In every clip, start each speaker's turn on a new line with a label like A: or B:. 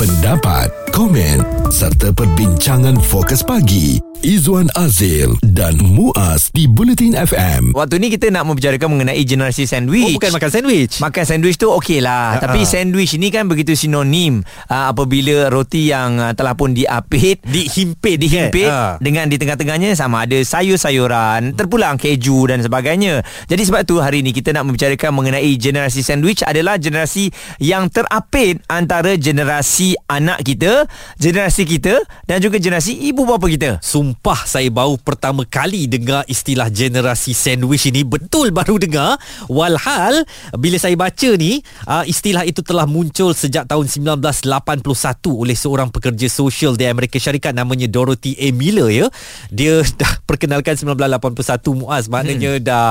A: pendapat, komen serta perbincangan fokus pagi Izwan Azil dan Muaz di Bulletin FM.
B: Waktu ni kita nak membicarakan mengenai generasi sandwich.
C: Oh, bukan makan sandwich.
B: Makan sandwich tu okey lah.
C: Ya,
B: Tapi
C: ah.
B: sandwich ni kan begitu sinonim uh, apabila roti yang uh, telah pun diapit
C: Dihimpit
B: dihimpit
C: kan? Ah.
B: dengan di tengah-tengahnya sama ada sayur-sayuran, terpulang keju dan sebagainya. Jadi sebab tu hari ni kita nak membicarakan mengenai generasi sandwich adalah generasi yang terapit antara generasi anak kita, generasi kita dan juga generasi ibu bapa kita.
C: Sumpah saya baru pertama kali dengar istilah generasi sandwich ini Betul baru dengar Walhal bila saya baca ni uh, Istilah itu telah muncul sejak tahun 1981 Oleh seorang pekerja sosial di Amerika Syarikat Namanya Dorothy A. Miller ya Dia dah perkenalkan 1981 Muaz Maknanya hmm. dah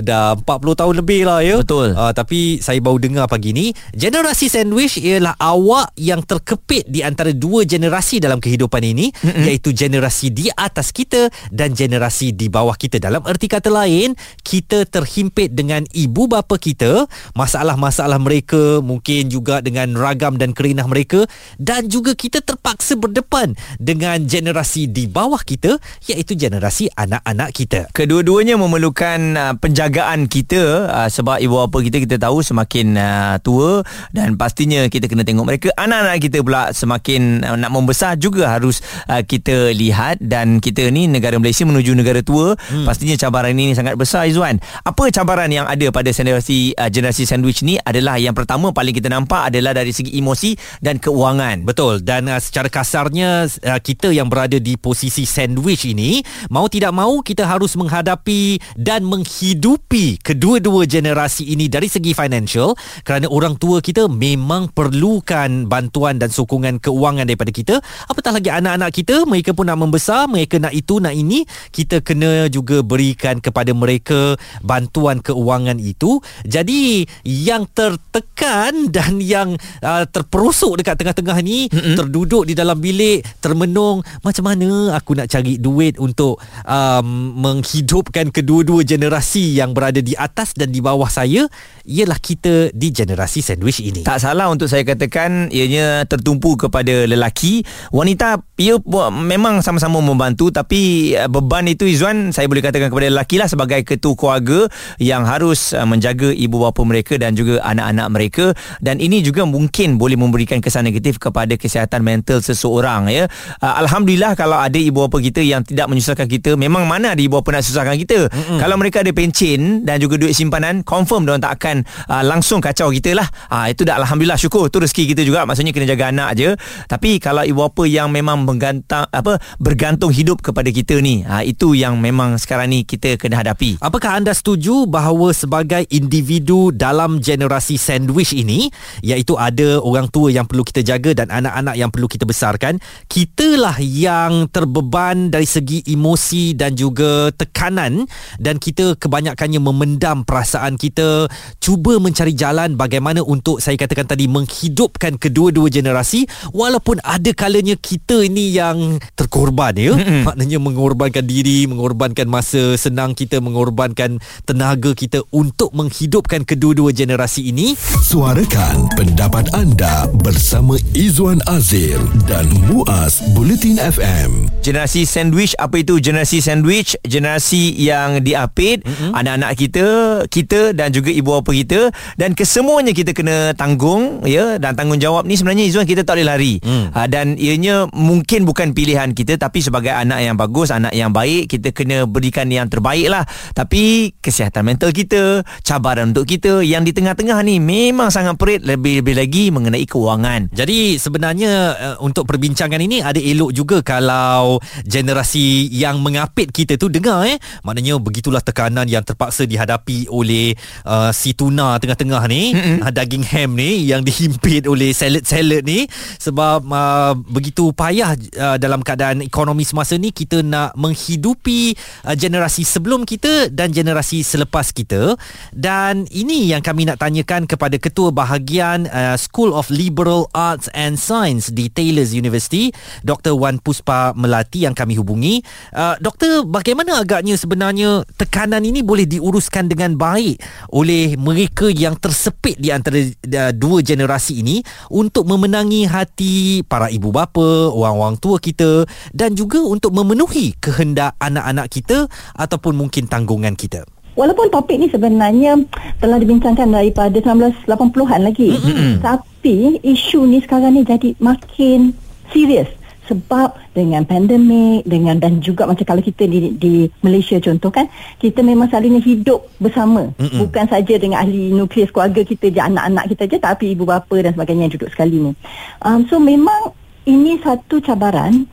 C: dah 40 tahun lebih lah ya
B: Betul.
C: uh, Tapi saya baru dengar pagi ni Generasi sandwich ialah awak yang terkepit di antara dua generasi dalam kehidupan ini mm-hmm. Iaitu generasi di atas kita dan generasi di bawah kita Dalam erti kata lain Kita terhimpit dengan ibu bapa kita Masalah-masalah mereka Mungkin juga dengan ragam dan kerinah mereka Dan juga kita terpaksa berdepan Dengan generasi di bawah kita Iaitu generasi anak-anak kita
B: Kedua-duanya memerlukan uh, penjagaan kita uh, sebab ibu bapa kita kita tahu semakin uh, tua dan pastinya kita kena tengok mereka anak-anak kita pula semakin uh, nak membesar juga harus uh, kita lihat dan kita ni negara Malaysia menuju negara tua hmm. pastinya cabaran ini sangat besar Izwan. Apa cabaran yang ada pada generasi uh, generasi sandwich ni adalah yang pertama paling kita nampak adalah dari segi emosi dan keuangan.
C: Betul dan uh, secara kasarnya uh, kita yang berada di posisi sandwich ini mau tidak mau kita harus menghadapi dan menghidupi kedua-dua generasi ini dari segi financial kerana orang tua kita memang perlukan bantuan dan sokongan keuangan daripada kita. Apatah lagi anak-anak kita mereka pun nak membesar mereka nak itu nak ini kita kena juga berikan kepada mereka bantuan keuangan itu. Jadi yang tertekan dan yang uh, terperosok dekat tengah-tengah ni mm-hmm. terduduk di dalam bilik termenung macam mana aku nak cari duit untuk um, menghidupkan kedua-dua generasi yang berada di atas dan di bawah saya? Ialah kita di generasi sandwich ini.
B: Tak salah untuk saya katakan ianya tertumpu kepada lelaki. Wanita ia memang sama-sama membantu tapi uh, beban itu Izwan saya boleh katakan kepada lelaki lah sebagai ketua keluarga yang harus uh, menjaga ibu bapa mereka dan juga anak-anak mereka dan ini juga mungkin boleh memberikan kesan negatif kepada kesihatan mental seseorang ya. Uh, Alhamdulillah kalau ada ibu bapa kita yang tidak menyusahkan kita memang mana ada ibu bapa nak susahkan kita. Mm-hmm. Kalau mereka ada pencen dan juga duit simpanan confirm dia tak akan uh, langsung kacau kita lah. Uh, itu dah alhamdulillah syukur tu rezeki kita juga maksudnya kena jaga anak je. Tapi kalau ibu bapa yang memang menggantang apa bergantung hidup kepada kita ni, uh, itu yang memang sekarang ni kita kena hadapi.
C: Apakah anda setuju bahawa sebagai individu dalam generasi sandwich ini iaitu ada orang tua yang perlu kita jaga dan anak-anak yang perlu kita besarkan kitalah yang terbeban dari segi emosi dan juga tekanan dan kita kebanyakannya memendam perasaan kita cuba mencari jalan bagaimana untuk saya katakan tadi menghidupkan kedua-dua generasi walaupun ada kalanya kita ini yang terkorban ya mm-hmm. maknanya mengorbankan diri mengorbankan masa senang kita mengorbankan tenaga kita untuk menghidupkan kedua-dua generasi ini
A: Suarakan pendapat anda bersama Izwan Azil dan Muaz Bulletin FM.
B: Generasi sandwich apa itu generasi sandwich? Generasi yang diapit mm-hmm. anak-anak kita, kita dan juga ibu bapa kita dan kesemuanya kita kena tanggung ya dan tanggungjawab ni sebenarnya Izwan kita tak boleh lari. Mm. Uh, dan ianya mungkin bukan pilihan kita tapi sebagai anak yang bagus, anak yang baik kita kena berikan yang terbaik lah. Tapi kesihatan mental kita, cabaran untuk kita yang di tengah-tengah ni memang sangat perit lebih-lebih lagi mengenai keuangan.
C: Jadi sebenarnya uh, untuk perbincangan ini ada elok juga kalau generasi yang mengapit kita tu dengar eh. Maknanya begitulah tekanan yang terpaksa dihadapi oleh uh, si tuna tengah-tengah ni, uh, daging ham ni yang dihimpit oleh salad-salad ni sebab uh, begitu payah uh, dalam keadaan ekonomi semasa ni kita nak menghidupi uh, generasi sebelum kita dan generasi selepas kita dan ini yang kami nak tanyakan kepada ketua bahagian uh, School of Liberal Arts and Science di Taylor's University Dr. Wan Puspa Melati yang kami hubungi uh, Doktor bagaimana agaknya sebenarnya tekanan ini boleh diuruskan dengan baik oleh mereka yang tersepit di antara uh, dua generasi ini untuk memenangi hati para ibu bapa, orang-orang tua kita dan juga untuk memenuhi kehendak anak-anak kita ataupun mungkin tanggungan kita.
D: Walaupun topik ni sebenarnya telah dibincangkan daripada 1980-an lagi. Mm-hmm. Tapi isu ni sekarang ni jadi makin serius sebab dengan pandemik dengan dan juga macam kalau kita di di Malaysia contoh kan kita memang selalunya hidup bersama. Mm-mm. bukan saja dengan ahli nukleus keluarga kita je anak-anak kita je tapi ibu bapa dan sebagainya yang duduk sekali ni. Um, so memang ini satu cabaran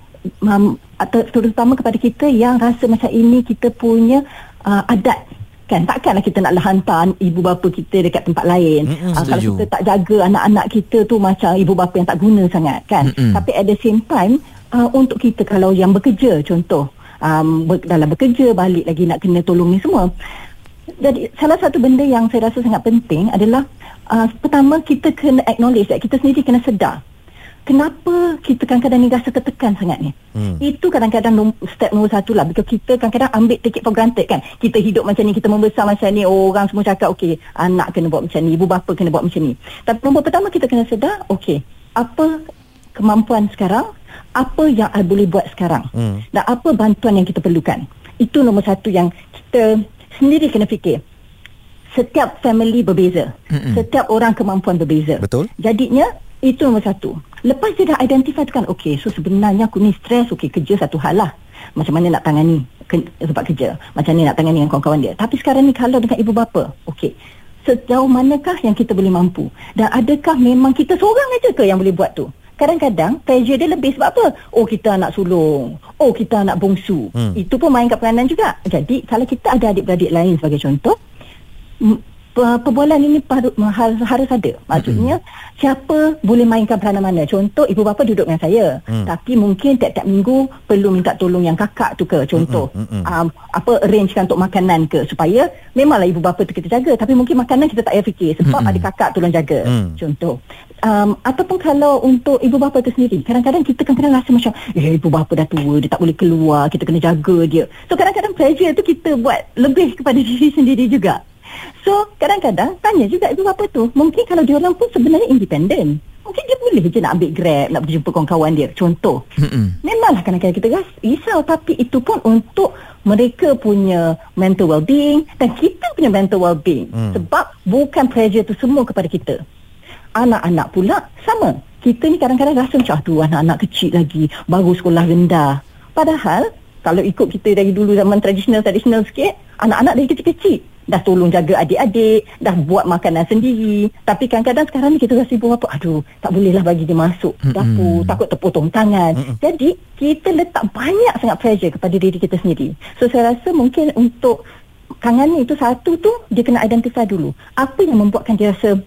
D: um, atau terutama kepada kita yang rasa macam ini kita punya uh, adat kan? Takkanlah kita nak hantar ibu bapa kita dekat tempat lain. Mm-hmm, uh, kalau kita tak jaga anak-anak kita tu macam ibu bapa yang tak guna sangat kan? Mm-hmm. tapi at the same time uh, untuk kita kalau yang bekerja contoh um, ber, dalam bekerja balik lagi nak kena tolong ni semua. Jadi salah satu benda yang saya rasa sangat penting adalah uh, pertama kita kena acknowledge that kita sendiri kena sedar kenapa kita kadang-kadang ni rasa tertekan sangat ni. Hmm. Itu kadang-kadang step nombor satu lah. Because kita kadang-kadang ambil take it for granted kan. Kita hidup macam ni, kita membesar macam ni. Oh, orang semua cakap, okay, anak kena buat macam ni, ibu bapa kena buat macam ni. Tapi nombor pertama kita kena sedar, okay, apa kemampuan sekarang, apa yang I boleh buat sekarang. Hmm. Dan apa bantuan yang kita perlukan. Itu nombor satu yang kita sendiri kena fikir. Setiap family berbeza. Mm-mm. Setiap orang kemampuan berbeza.
C: Betul.
D: Jadinya, itu nombor satu. Lepas dia dah identify tu kan, okay, so sebenarnya aku ni stres, okay, kerja satu hal lah. Macam mana nak tangani ke, sebab kerja. Macam mana nak tangani dengan kawan-kawan dia. Tapi sekarang ni kalau dengan ibu bapa, okay, sejauh manakah yang kita boleh mampu? Dan adakah memang kita seorang aja ke yang boleh buat tu? Kadang-kadang pressure dia lebih sebab apa? Oh kita anak sulung. Oh kita anak bongsu. Hmm. Itu pun main kat peranan juga. Jadi kalau kita ada adik-beradik lain sebagai contoh, perbualan ini harus, harus ada. Maksudnya mm-hmm. siapa boleh mainkan peranan mana. Contoh ibu bapa duduk dengan saya. Mm. Tapi mungkin tiap-tiap minggu perlu minta tolong yang kakak tu ke. Contoh mm-hmm. um, apa arrangekan untuk makanan ke. Supaya memanglah ibu bapa tu kita jaga. Tapi mungkin makanan kita tak payah fikir. Sebab mm-hmm. ada kakak tolong jaga. Mm. Contoh. Um, ataupun kalau untuk ibu bapa tu sendiri. Kadang-kadang kita kadang-kadang rasa macam. Eh ibu bapa dah tua. Dia tak boleh keluar. Kita kena jaga dia. So kadang-kadang pressure tu kita buat lebih kepada diri sendiri juga. So kadang-kadang tanya juga ibu bapa tu Mungkin kalau dia orang pun sebenarnya independen Mungkin dia boleh je nak ambil grab Nak berjumpa kawan-kawan dia. Contoh Mm-mm. Memanglah kadang-kadang kita rasa risau Tapi itu pun untuk mereka punya mental well-being Dan kita punya mental well-being. Mm. Sebab bukan pressure tu semua kepada kita. Anak-anak pula sama. Kita ni kadang-kadang rasa macam Aduh anak-anak kecil lagi Baru sekolah rendah. Padahal kalau ikut kita dari dulu zaman tradisional-tradisional sikit Anak-anak dari kecil-kecil dah tolong jaga adik-adik, dah buat makanan sendiri. Tapi kadang-kadang sekarang ni kita rasa ibu bapa, aduh, tak bolehlah bagi dia masuk mm-hmm. dapur, takut terpotong tangan. Mm-hmm. Jadi, kita letak banyak sangat pressure kepada diri kita sendiri. So, saya rasa mungkin untuk kangan ni itu satu tu, dia kena identify dulu. Apa yang membuatkan dia rasa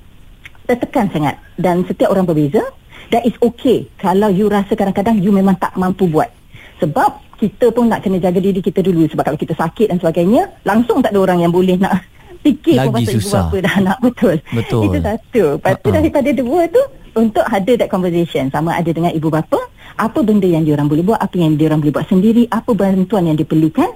D: tertekan sangat. Dan setiap orang berbeza. That is okay kalau you rasa kadang-kadang you memang tak mampu buat. Sebab kita pun nak kena jaga diri kita dulu sebab kalau kita sakit dan sebagainya langsung tak ada orang yang boleh nak fikir
B: lagi
D: pasal
B: susah.
D: ibu bapa dah anak betul.
B: Betul.
D: Itu satu. Lepas tu uh-huh. daripada dua tu untuk ada that conversation sama ada dengan ibu bapa apa benda yang diorang boleh buat apa yang diorang boleh buat sendiri apa bantuan yang diperlukan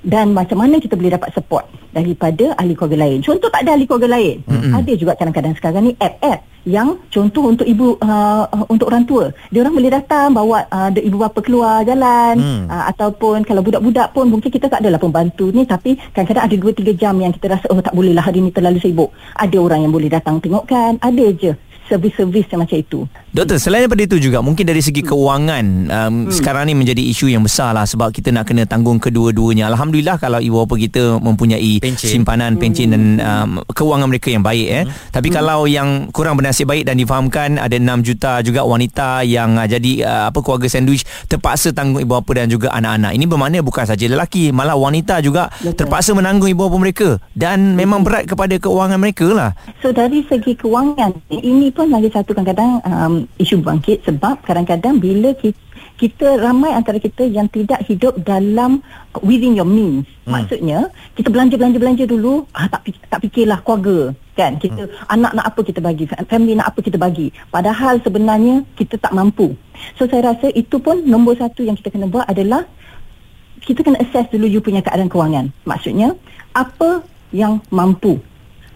D: dan macam mana kita boleh dapat support daripada ahli keluarga lain. Contoh tak ada ahli keluarga lain. Mm-hmm. Ada juga kadang-kadang sekarang ni app-app yang contoh untuk ibu uh, untuk orang tua. Dia orang boleh datang bawa uh, ibu bapa keluar jalan mm. uh, ataupun kalau budak-budak pun mungkin kita tak adalah pembantu ni tapi kadang-kadang ada 2 3 jam yang kita rasa oh tak boleh lah hari ni terlalu sibuk. Ada orang yang boleh datang tengokkan, ada je servis-servis macam itu.
B: Doktor, selain daripada itu juga mungkin dari segi kewangan um, hmm. sekarang ni menjadi isu yang besar lah sebab kita nak kena tanggung kedua-duanya. Alhamdulillah kalau ibu bapa kita mempunyai pencin. simpanan pencin hmm. dan um, kewangan mereka yang baik eh. Hmm. Tapi hmm. kalau yang kurang bernasib baik dan difahamkan ada 6 juta juga wanita yang uh, jadi uh, apa keluarga sandwich terpaksa tanggung ibu bapa dan juga anak-anak. Ini bermakna bukan saja lelaki, malah wanita juga Betul. terpaksa menanggung ibu bapa mereka dan memang berat kepada kewangan mereka lah.
D: So dari segi kewangan ini pun lagi satu kadang-kadang um, isu bangkit sebab kadang-kadang bila kita, kita ramai antara kita yang tidak hidup dalam within your means. Hmm. Maksudnya kita belanja-belanja-belanja dulu ah tak tak fikirlah keluarga kan. Kita hmm. anak nak apa kita bagi, family nak apa kita bagi. Padahal sebenarnya kita tak mampu. So saya rasa itu pun nombor satu yang kita kena buat adalah kita kena assess dulu you punya keadaan kewangan. Maksudnya apa yang mampu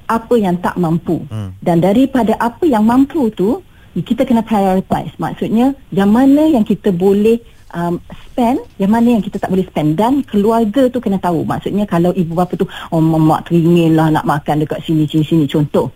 D: apa yang tak mampu hmm. dan daripada apa yang mampu tu kita kena prioritize. Maksudnya yang mana yang kita boleh um, spend yang mana yang kita tak boleh spend. Dan keluarga tu kena tahu. Maksudnya kalau ibu bapa tu oh mak teringin lah nak makan dekat sini sini sini contoh.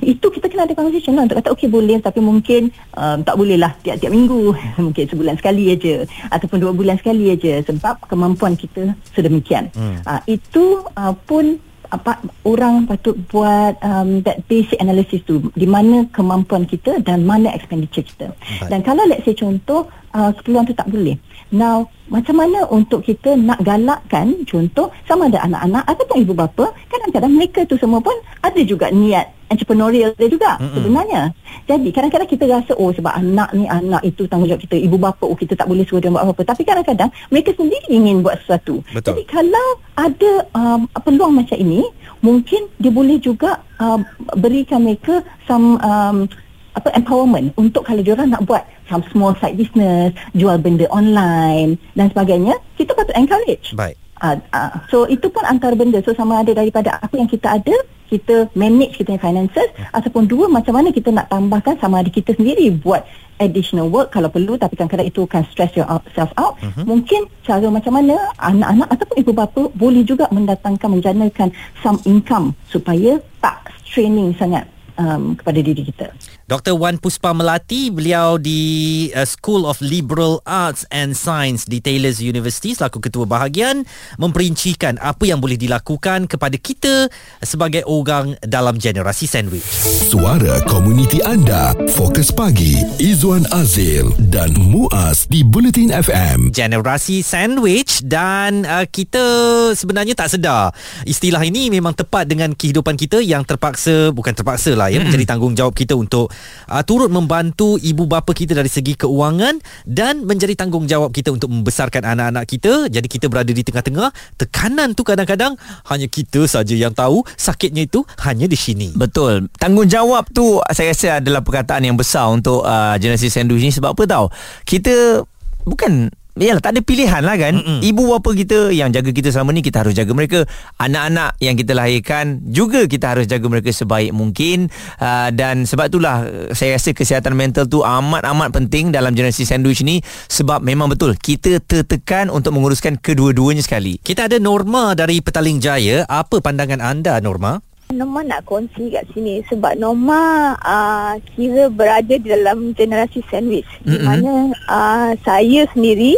D: Itu kita kena ada conversation lah untuk kata okey boleh tapi mungkin um, tak boleh lah tiap-tiap minggu. Mungkin sebulan sekali aja ataupun dua bulan sekali aja sebab kemampuan kita sedemikian. Hmm. uh, itu uh, pun apa orang patut buat um, that basic analysis tu di mana kemampuan kita dan mana expenditure kita. Baik. Dan kalau let's say contoh uh, keperluan tu tak boleh. Now macam mana untuk kita nak galakkan contoh sama ada anak-anak ataupun ibu bapa kadang-kadang mereka tu semua pun ada juga niat entrepreneurial dia juga Mm-mm. sebenarnya. Jadi kadang-kadang kita rasa oh sebab anak ni anak itu tanggungjawab kita ibu bapa oh kita tak boleh suruh dia buat apa-apa tapi kadang-kadang mereka sendiri ingin buat sesuatu. Betul. Jadi kalau ada um, peluang macam ini mungkin dia boleh juga um, berikan mereka some um, apa empowerment untuk kalau dia orang nak buat some small side business, jual benda online dan sebagainya, kita patut encourage.
C: Baik.
D: Uh, uh, so itu pun antara benda so sama ada daripada apa yang kita ada kita manage kita punya finances hmm. ataupun dua macam mana kita nak tambahkan sama ada kita sendiri buat additional work kalau perlu tapi kadang-kadang itu akan stress yourself out hmm. mungkin cara macam mana anak-anak ataupun ibu bapa boleh juga mendatangkan menjanakan some income supaya tak straining sangat um, kepada diri kita.
C: Dr. Wan Puspa Melati, beliau di uh, School of Liberal Arts and Science di Taylor's University selaku ketua bahagian memperincikan apa yang boleh dilakukan kepada kita sebagai orang dalam generasi sandwich.
A: Suara komuniti anda, Fokus Pagi, Izwan Azil dan Muaz di Bulletin FM.
C: Generasi sandwich dan uh, kita sebenarnya tak sedar istilah ini memang tepat dengan kehidupan kita yang terpaksa bukan terpaksa lah ya hmm. menjadi tanggungjawab kita untuk uh, turut membantu ibu bapa kita dari segi keuangan dan menjadi tanggungjawab kita untuk membesarkan anak-anak kita. Jadi kita berada di tengah-tengah. Tekanan tu kadang-kadang hanya kita saja yang tahu. Sakitnya itu hanya di sini.
B: Betul. Tanggungjawab tu saya rasa adalah perkataan yang besar untuk uh, generasi sandwich ni sebab apa tahu? Kita bukan Yalah tak ada pilihan lah kan. Mm-mm. Ibu bapa kita yang jaga kita selama ni Kita harus jaga mereka. Anak-anak yang kita lahirkan Juga kita harus jaga mereka sebaik mungkin. Uh, Dan sebab itulah Saya rasa kesihatan mental tu Amat-amat penting dalam generasi sandwich ni. Sebab memang betul Kita tertekan untuk menguruskan kedua-duanya sekali.
C: Kita ada Norma dari Petaling Jaya. Apa pandangan anda Norma?
E: Norma nak kongsi kat sini sebab Norma uh, kira berada di dalam generasi sandwich mm-hmm. di mana uh, saya sendiri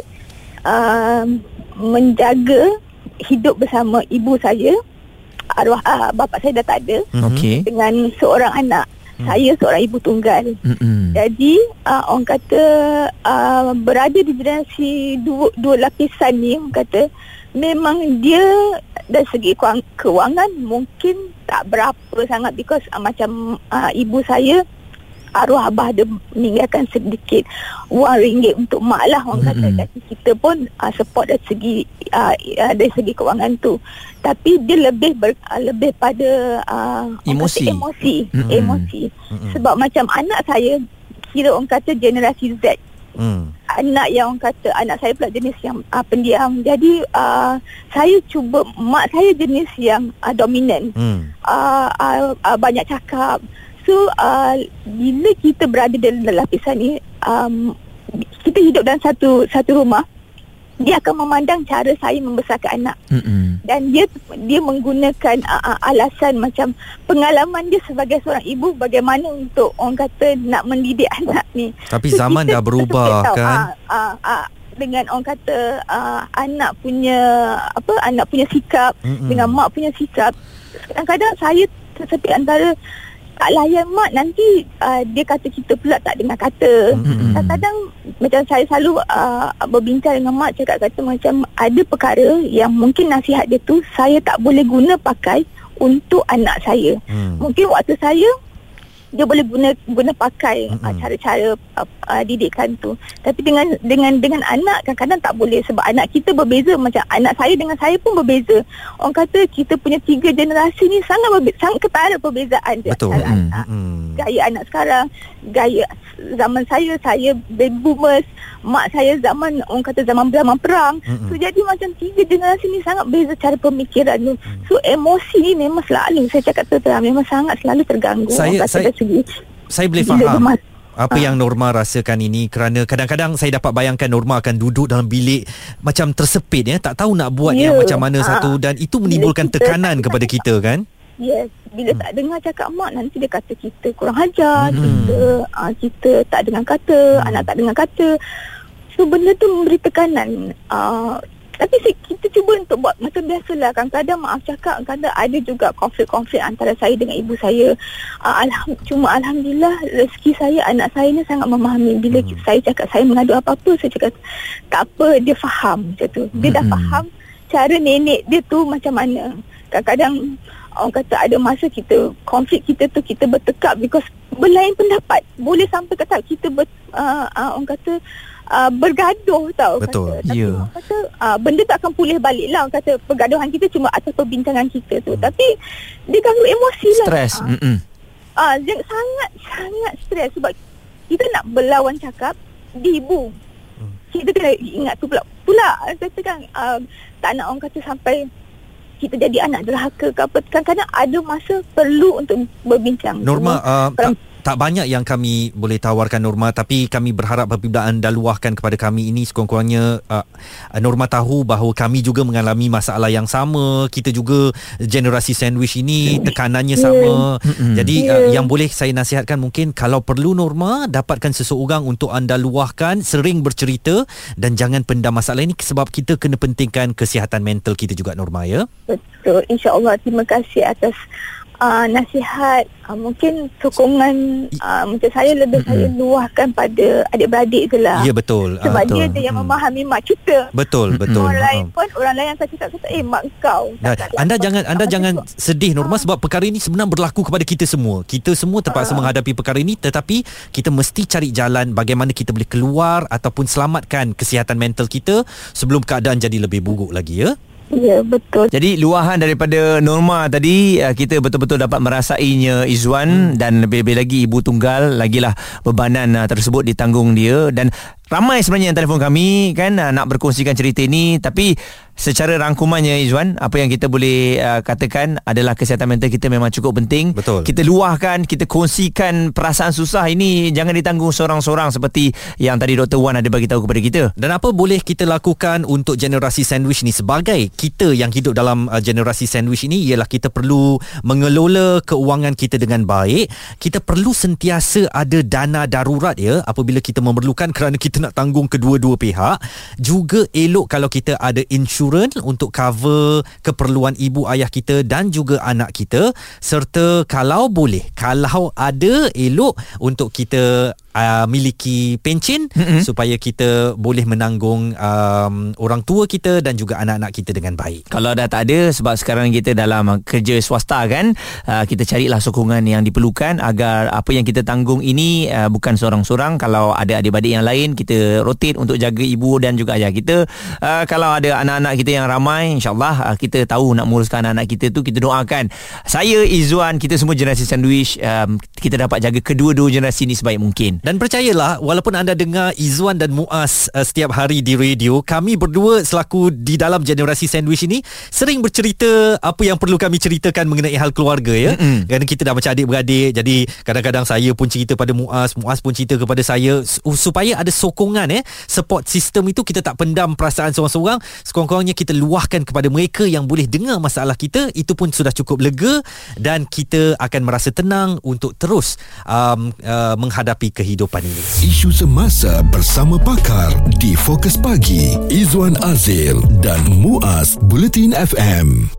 E: uh, menjaga hidup bersama ibu saya arwah uh, bapa saya dah tak ada
B: mm-hmm. okay.
E: dengan seorang anak mm. saya seorang ibu tunggal mm-hmm. jadi uh, orang kata uh, berada di generasi dua, dua lapisan ni orang kata memang dia dari segi kewangan mungkin tak berapa sangat because uh, macam uh, ibu saya arwah abah ada meninggalkan sedikit wang ringgit untuk mak lah orang kata mm-hmm. jadi kita pun uh, support dari segi uh, dari segi kewangan tu tapi dia lebih ber, uh, lebih pada uh,
B: emosi
E: emosi mm-hmm. emosi mm-hmm. sebab macam anak saya kira orang kata generasi Z Hmm. Anak yang kata anak saya pula jenis yang uh, pendiam. Jadi uh, saya cuba mak saya jenis yang uh, dominan. Hmm. Uh, uh, uh, banyak cakap. So uh, bila kita berada dalam lapisan ni um, kita hidup dalam satu satu rumah dia akan memandang cara saya membesarkan anak mm-hmm. dan dia dia menggunakan uh, uh, alasan macam pengalaman dia sebagai seorang ibu bagaimana untuk orang kata nak mendidik anak ni
C: tapi so, zaman dah berubah kan uh, uh,
E: uh, dengan orang kata uh, anak punya apa anak punya sikap mm-hmm. dengan mak punya sikap kadang-kadang saya tersepit antara tak layan mak nanti uh, dia kata kita pula tak dengar kata. Mm-hmm. Kadang-kadang macam saya selalu uh, berbincang dengan mak cakap kata macam ada perkara yang mungkin nasihat dia tu saya tak boleh guna pakai untuk anak saya. Mm. Mungkin waktu saya dia boleh guna guna pakai mm-hmm. uh, cara-cara uh, uh, didikan tu. Tapi dengan dengan dengan anak kadang-kadang tak boleh sebab anak kita berbeza. Macam anak saya dengan saya pun berbeza. Orang kata kita punya tiga generasi ni sangat berbe- sangat ketara perbezaan. Dia
C: betul.
E: mm-hmm. gaya anak sekarang gaya zaman saya saya baby boomers mak saya zaman orang kata zaman zaman perang mm-hmm. so jadi macam tiga generasi ni sangat beza cara pemikiran tu mm. so emosi ni memang selalu saya cakap terang memang sangat selalu terganggu
C: saya saya segi saya boleh faham Apa yang Norma rasakan ini kerana kadang-kadang saya dapat bayangkan Norma akan duduk dalam bilik macam tersepit ya, tak tahu nak buat
E: Ya.
C: yang macam mana
E: Ah.
C: satu dan itu menimbulkan tekanan kepada kita kan?
E: Yes, bila tak dengar cakap mak nanti dia kata kita kurang ajar,
C: Hmm.
E: kita uh, kita tak dengar kata,
C: Hmm.
E: anak tak dengar kata. So benda tu memberi tekanan. Uh, tapi si- kita cuba untuk buat macam biasalah kadang-kadang maaf cakap kadang ada juga konflik-konflik antara saya dengan ibu saya. Uh, alham, cuma alhamdulillah rezeki saya anak saya ni sangat memahami bila
C: Hmm.
E: saya cakap saya mengadu apa-apa saya cakap tak apa dia faham macam tu. Dia dah
B: Hmm.
E: Cara nenek dia tu macam mana. Kadang-kadang orang kata ada masa kita konflik kita tu kita bertekak because berlain pendapat boleh sampai kata kita ber, uh, uh, orang kata uh, bergaduh tau
C: Betul.
E: kata. Tapi
B: Ya.
E: orang kata uh, benda tak akan pulih balik lah orang kata pergaduhan kita cuma atas perbincangan kita tu tapi dia ganggu emosi lah
B: Stres.
E: Ah,
B: Mm-mm.
E: Ah, uh, sangat sangat stres sebab kita nak berlawan cakap di ibu.
C: Hmm.
E: Kita kena ingat tu pula. Pula kata kan uh, tak nak orang kata sampai kita jadi anak derhaka ke apa. Kadang-kadang ada masa perlu untuk berbincang.
C: Norma
E: Cuma,
C: uh,
E: kalau-
C: tak banyak yang kami boleh tawarkan Norma tapi kami berharap apabila anda luahkan kepada kami ini sekurang-kurangnya uh, Norma tahu bahawa kami juga mengalami masalah yang sama kita juga generasi sandwich ini tekanannya sama
B: Mm-mm.
C: jadi
E: Ya.
C: uh, yang boleh saya nasihatkan mungkin kalau perlu Norma dapatkan seseorang untuk anda luahkan sering bercerita dan jangan pendam masalah ini sebab kita kena pentingkan kesihatan mental kita juga Norma ya
E: Betul. InsyaAllah terima kasih atas uh, nasihat. Uh, mungkin sokongan uh, macam saya lebih saya luahkan pada adik-beradik je lah.
C: ya betul
E: Sebab
C: betul.
E: dia yang
C: Hmm.
E: memahami mak kita.
C: betul betul
E: Orang lain pun orang lain akan cakap kata eh mak kau.
C: Nah,
E: Tak-
C: anda jangan anda jangan
E: tu.
C: sedih Norma sebab perkara ini sebenarnya berlaku kepada kita semua. Kita semua terpaksa
E: Ah.
C: menghadapi perkara ini tetapi kita mesti cari jalan bagaimana kita boleh keluar ataupun selamatkan kesihatan mental kita sebelum keadaan jadi lebih buruk lagi ya.
E: Ya betul.
B: Jadi luahan daripada Norma tadi uh, kita betul-betul dapat merasainya Izwan hmm. dan lebih-lebih lagi ibu tunggal lagilah bebanan uh, tersebut ditanggung dia dan ramai sebenarnya yang telefon kami kan uh, nak berkongsikan cerita ini tapi secara rangkumannya Izwan apa yang kita boleh uh, katakan adalah kesihatan mental kita memang cukup penting.
C: Betul.
B: Kita luahkan, kita kongsikan perasaan susah ini jangan ditanggung seorang-seorang seperti yang tadi Dr Wan ada bagi tahu kepada kita.
C: Dan apa boleh kita lakukan untuk generasi sandwich ni sebagai kita yang hidup dalam uh, generasi sandwich ini ialah kita perlu mengelola keuangan kita dengan baik. Kita perlu sentiasa ada dana darurat ya apabila kita memerlukan kerana kita nak tanggung kedua-dua pihak. Juga elok kalau kita ada insurans untuk cover keperluan ibu ayah kita dan juga anak kita serta kalau boleh kalau ada elok untuk kita uh, miliki pencen mm-hmm. supaya kita boleh menanggung um, orang tua kita dan juga anak-anak kita dengan baik.
B: Kalau dah tak ada sebab sekarang kita dalam kerja swasta kan uh, kita carilah sokongan yang diperlukan agar apa yang kita tanggung ini uh, bukan seorang-seorang kalau ada adik-adik yang lain kita rotate untuk jaga ibu dan juga ayah kita uh, kalau ada anak-anak kita yang ramai insyaallah uh, kita tahu nak menguruskan anak-anak kita tu kita doakan saya Izzuan kita semua generasi sandwich um, kita dapat jaga kedua-dua generasi ni sebaik mungkin
C: Dan percayalah walaupun anda dengar Izwan dan Muaz uh, setiap hari di radio, kami berdua selaku di dalam generasi sandwich ini sering bercerita apa yang perlu kami ceritakan mengenai hal keluarga ya.
B: Mm-mm.
C: Kerana kita dah macam adik-beradik. Jadi kadang-kadang saya pun cerita pada Muaz, Muaz pun cerita kepada saya su- supaya ada sokongan eh support system itu kita tak pendam perasaan seorang-seorang, sekurang-kurangnya kita luahkan kepada mereka yang boleh dengar masalah kita, itu pun sudah cukup lega dan kita akan merasa tenang untuk terus um, uh, menghadapi kehidupan ini.
A: Isu semasa bersama pakar di Fokus Pagi Izwan Azil dan Muaz Bulletin FM.